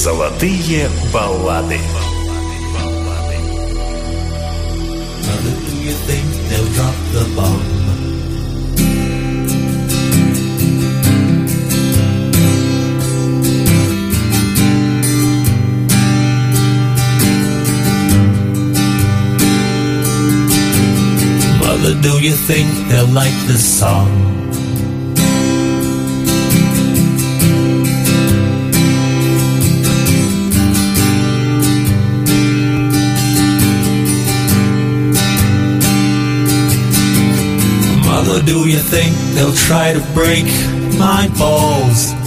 Золотые баллады. Now do you think they'll drop the bomb? Mother, do you think they'll like this song? do you think they'll try to break my balls?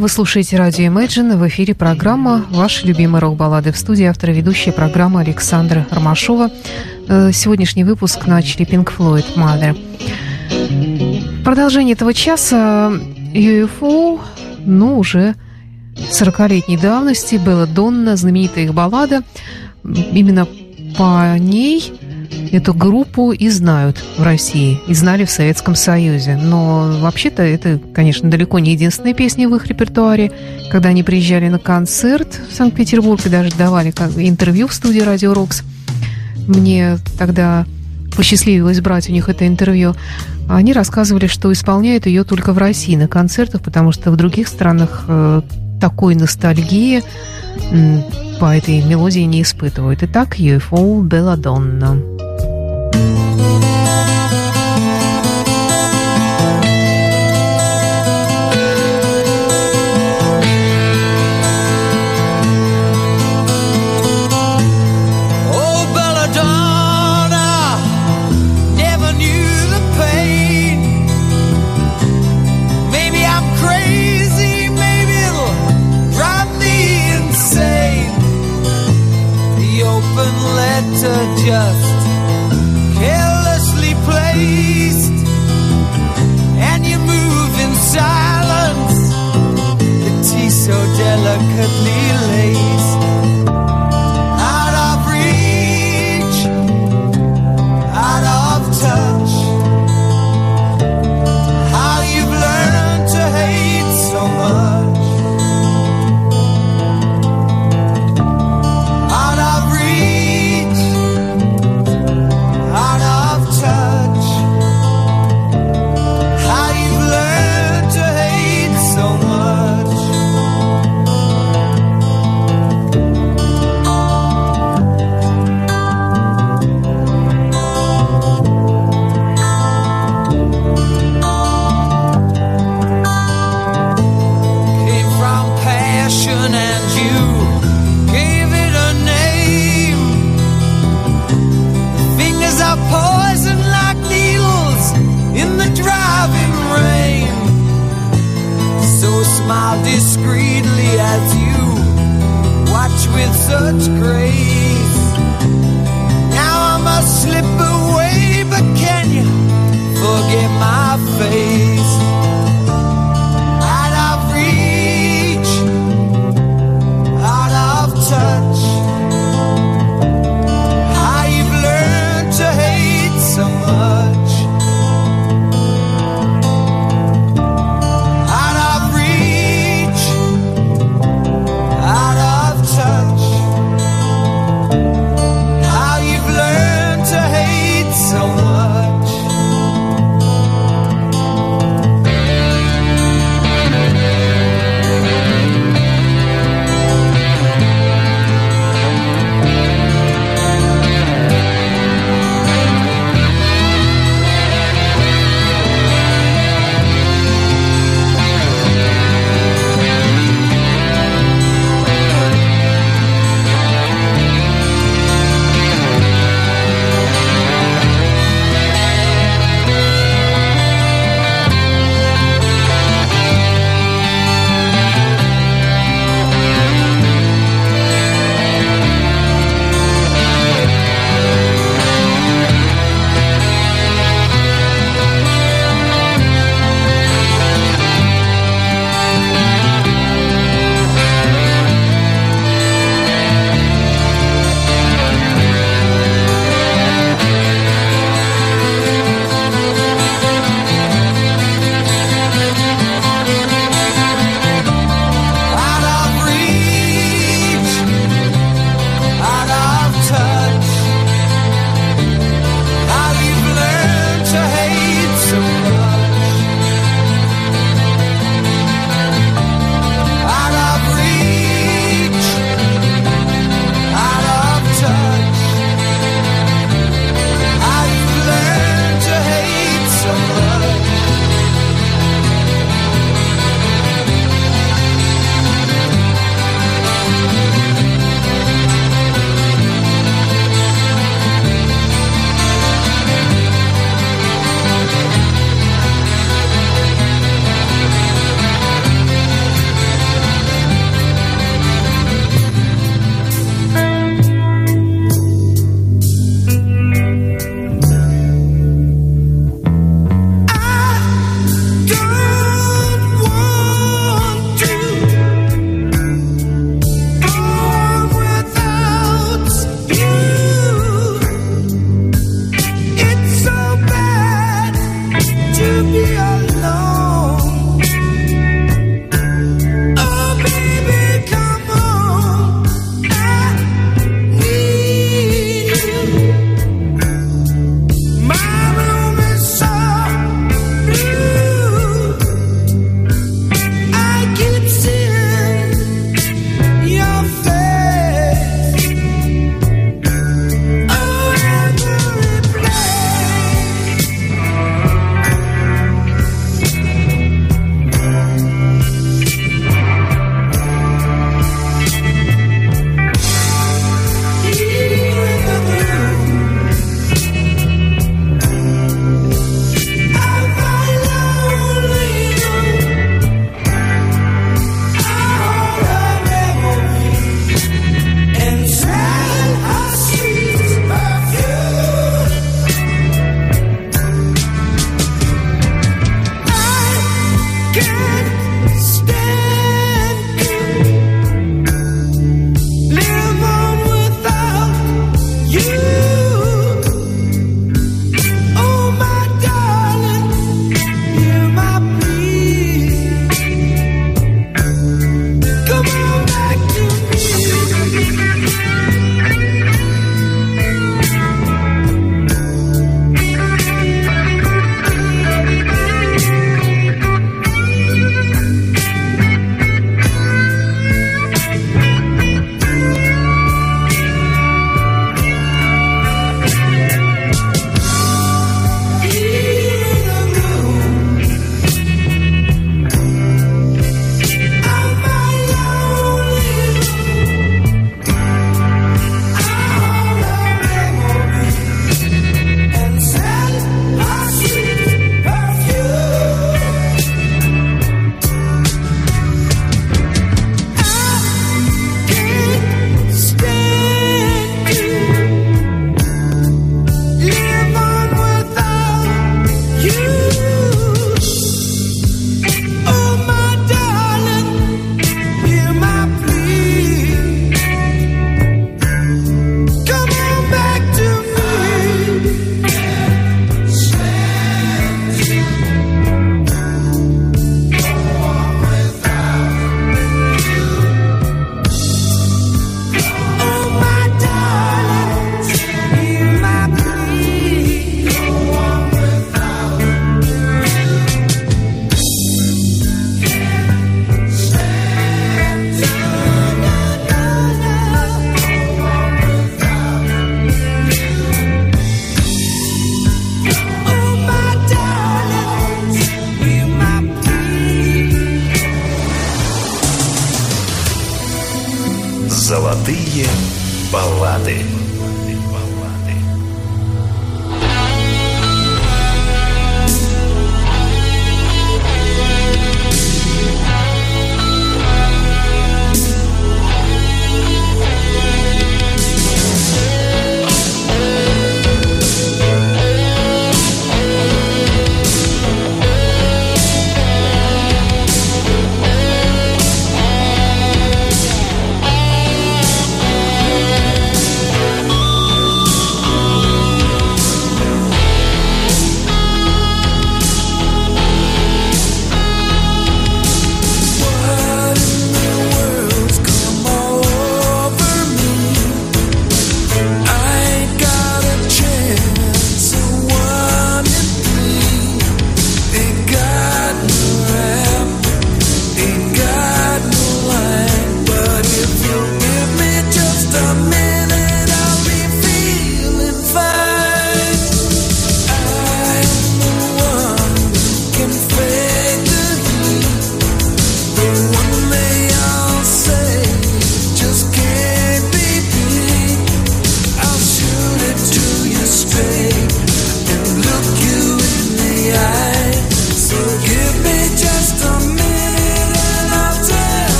Вы слушаете радио Imagine, в эфире программа «Ваши любимые рок-баллады» в студии автора ведущая программы Александра Ромашова. Э, сегодняшний выпуск начали Pink Floyd «Mother». Продолжение этого часа UFO, ну, уже 40-летней давности, Белла Донна, знаменитая их баллада. Именно по ней эту группу и знают в России, и знали в Советском Союзе. Но вообще-то это, конечно, далеко не единственная песня в их репертуаре. Когда они приезжали на концерт в Санкт-Петербург и даже давали интервью в студии «Радио Рокс», мне тогда посчастливилось брать у них это интервью, они рассказывали, что исполняют ее только в России на концертах, потому что в других странах э, такой ностальгии по этой мелодии не испытывают. Итак, UFO Белладонна. Thank you.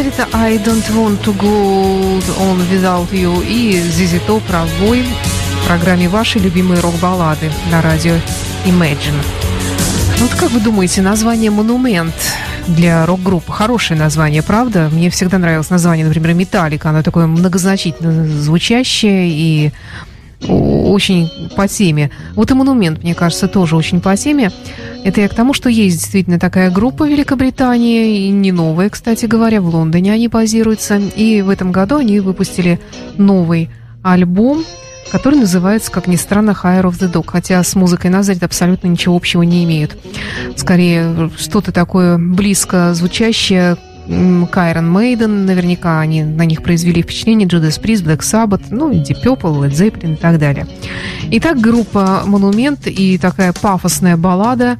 Это I Don't Want To Go On Without You и ZZ Top «Ровбой» в программе «Ваши любимые рок-баллады» на радио Imagine. Вот как вы думаете, название «Монумент» для рок-группы. Хорошее название, правда? Мне всегда нравилось название, например, «Металлика». Оно такое многозначительно звучащее и очень по теме. Вот и «Монумент», мне кажется, тоже очень по теме. Это я к тому, что есть действительно такая группа в Великобритании, и не новая, кстати говоря, в Лондоне они базируются. И в этом году они выпустили новый альбом, который называется, как ни странно, Higher of the Dog, хотя с музыкой Назарет абсолютно ничего общего не имеют. Скорее, что-то такое близко звучащее Кайрон Мейден, наверняка они на них произвели впечатление, Judas Priest, Black Sabbath, ну, Deep Purple, Led Zeppelin и так далее. Итак, группа «Монумент» и такая пафосная баллада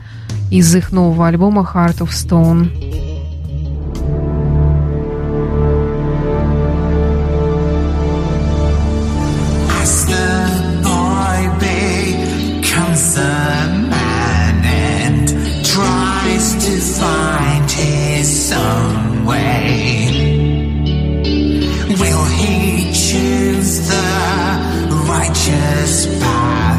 из их нового альбома «Heart of Stone». just pass.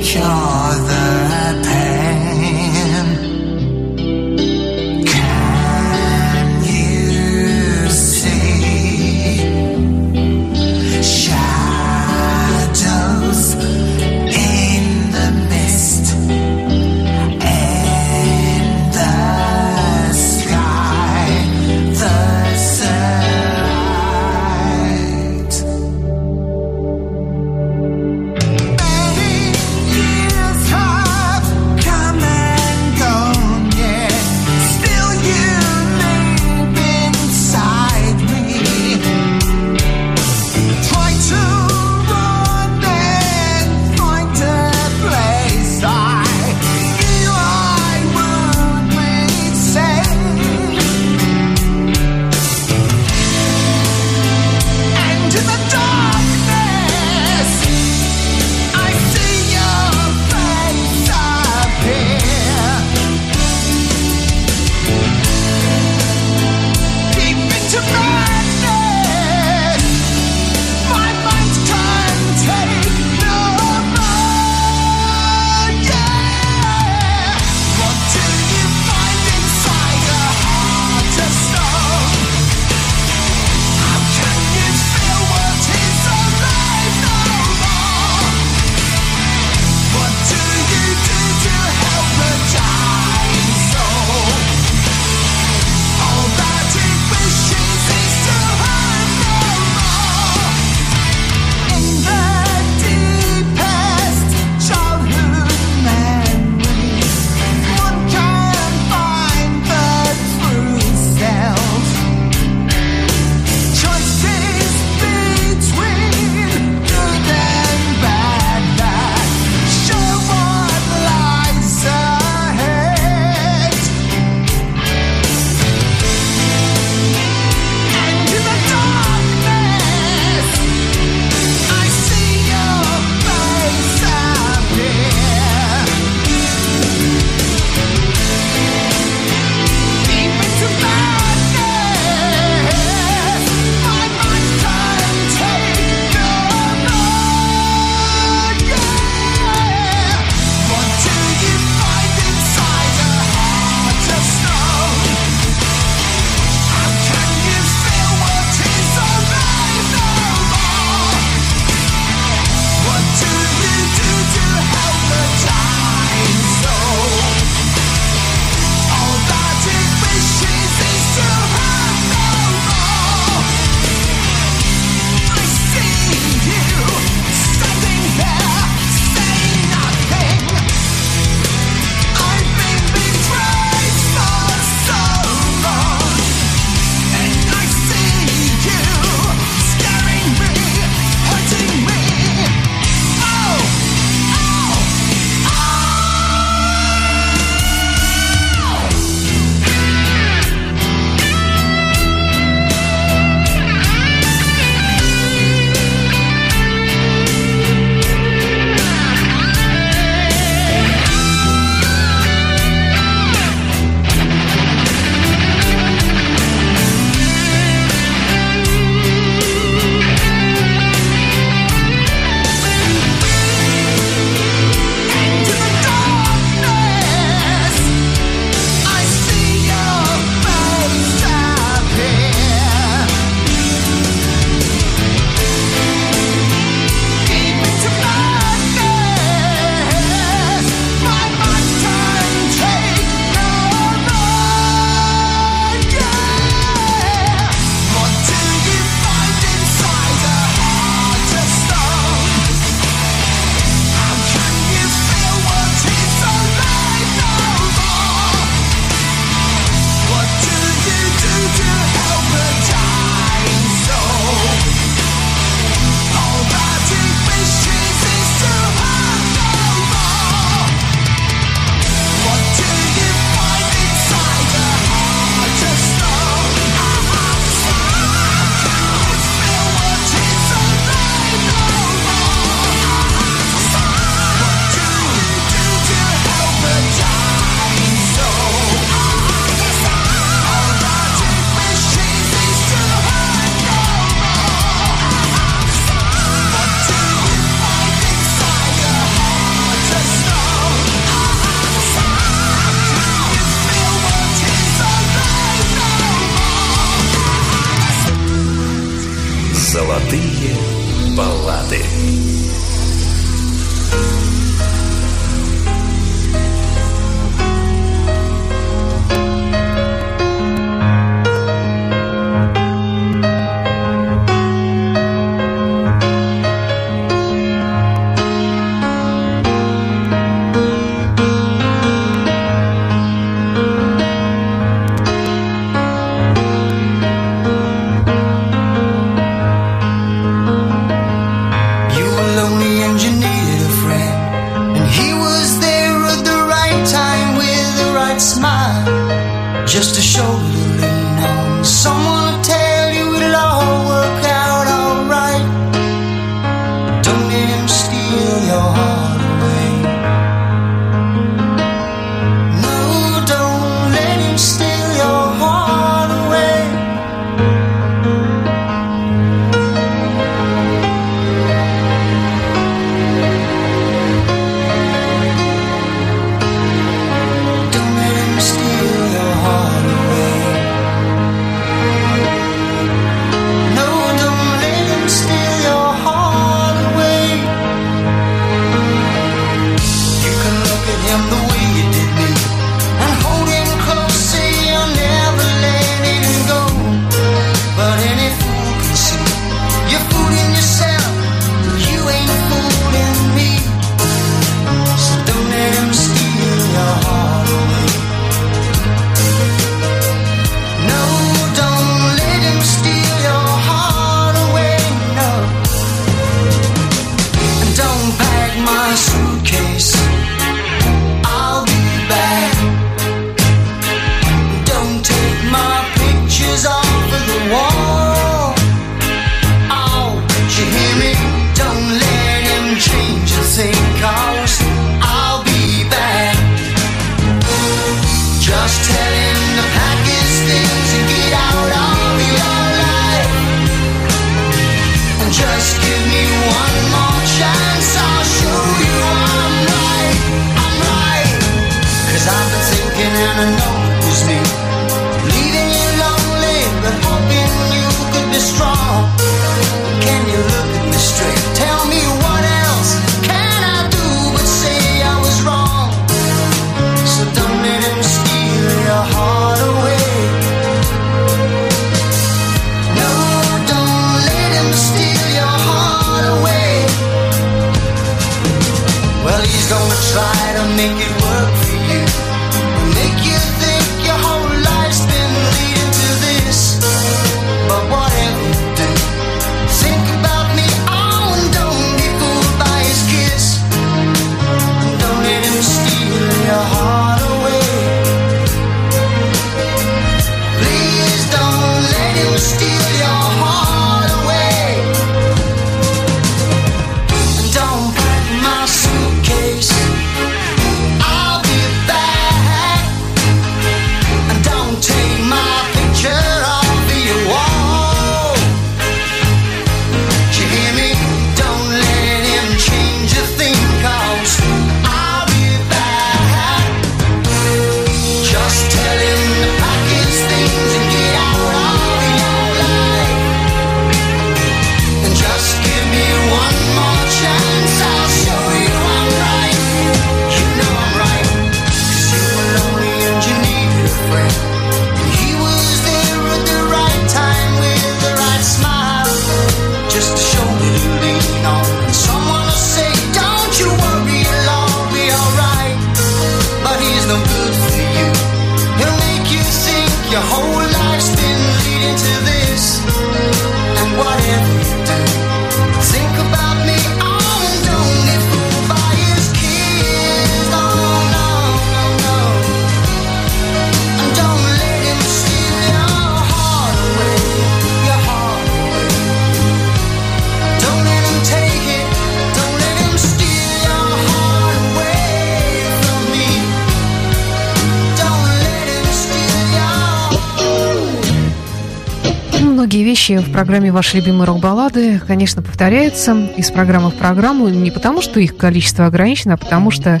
Вещи в программе «Ваши любимые рок-баллады», конечно, повторяются из программы в программу не потому, что их количество ограничено, а потому что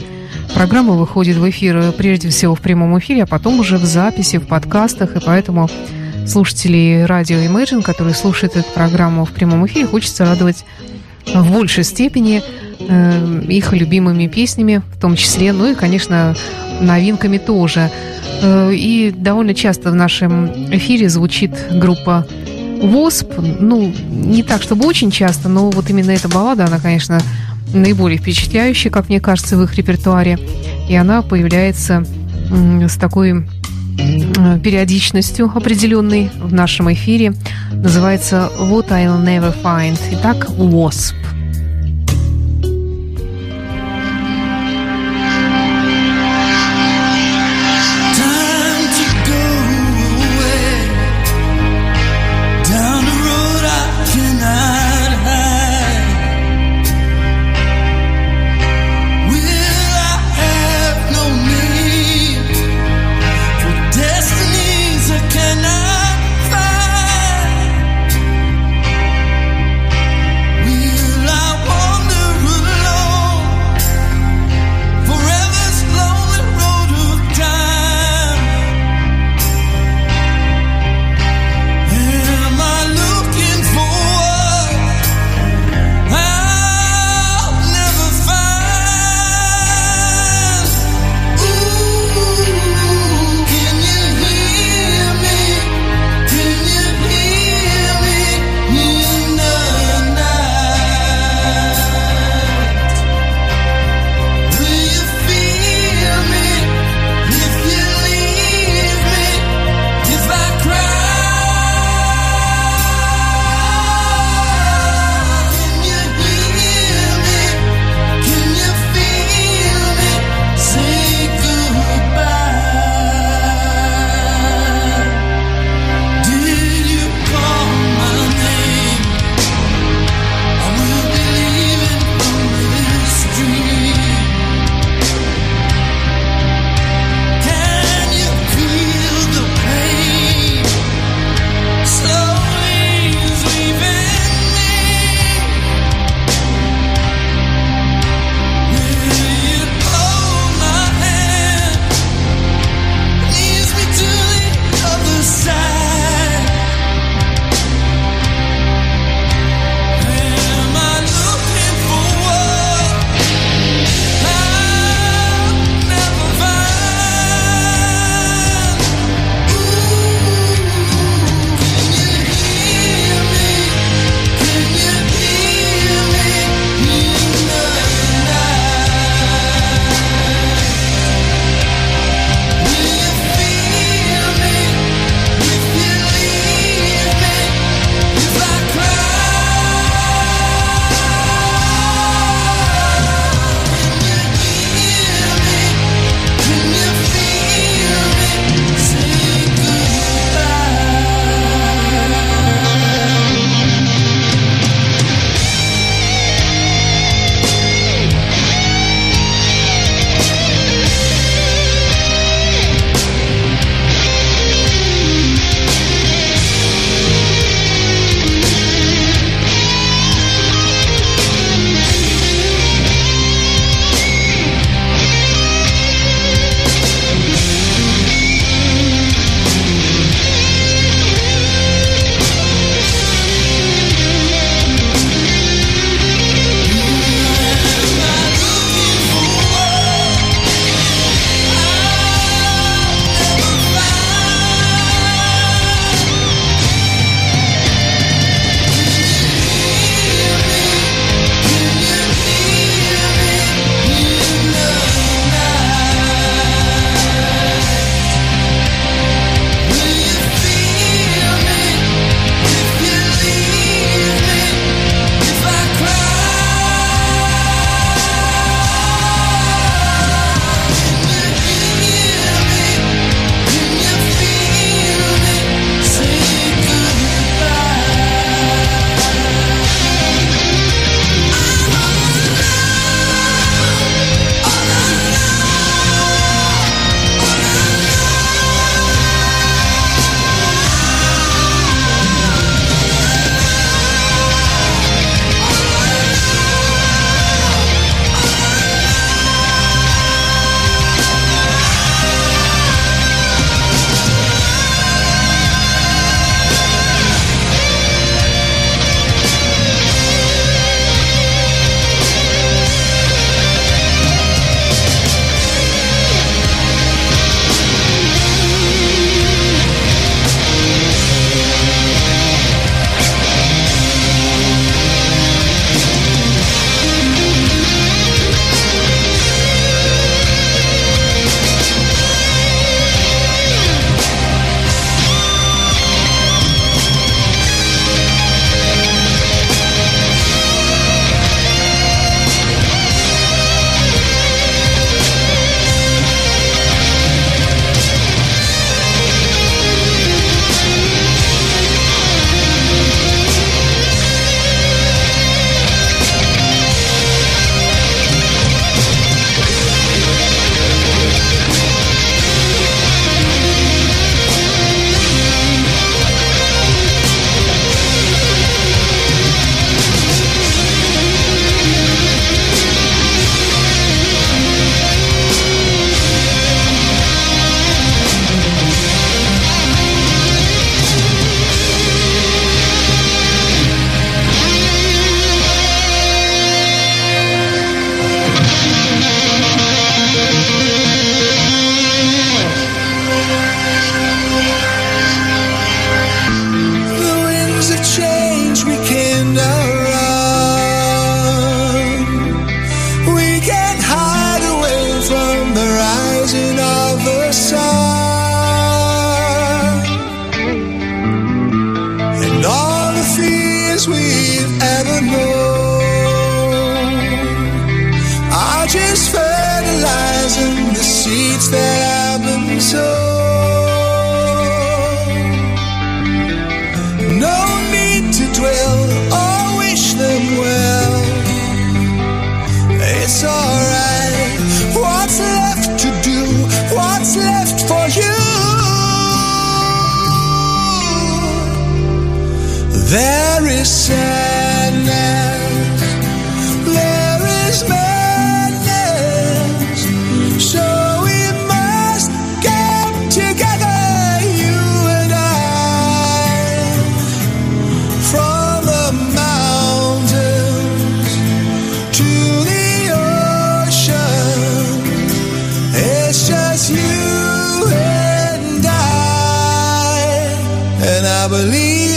программа выходит в эфир прежде всего в прямом эфире, а потом уже в записи, в подкастах, и поэтому слушателей радио Imagine, которые слушают эту программу в прямом эфире, хочется радовать в большей степени э, их любимыми песнями, в том числе, ну и, конечно, новинками тоже. Э, и довольно часто в нашем эфире звучит группа ВОСП. Ну, не так, чтобы очень часто, но вот именно эта баллада, она, конечно, наиболее впечатляющая, как мне кажется, в их репертуаре. И она появляется с такой периодичностью определенной в нашем эфире. Называется «What I'll Never Find». Итак, «Wasp».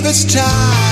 this time.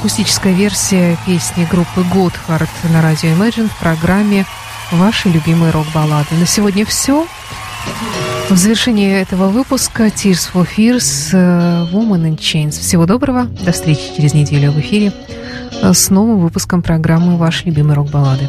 Акустическая версия песни группы Godheart на радио Imagine в программе «Ваши любимые рок-баллады». На сегодня все. В завершении этого выпуска Tears for Fears, э, Woman in Chains. Всего доброго, до встречи через неделю в эфире с новым выпуском программы «Ваши любимые рок-баллады».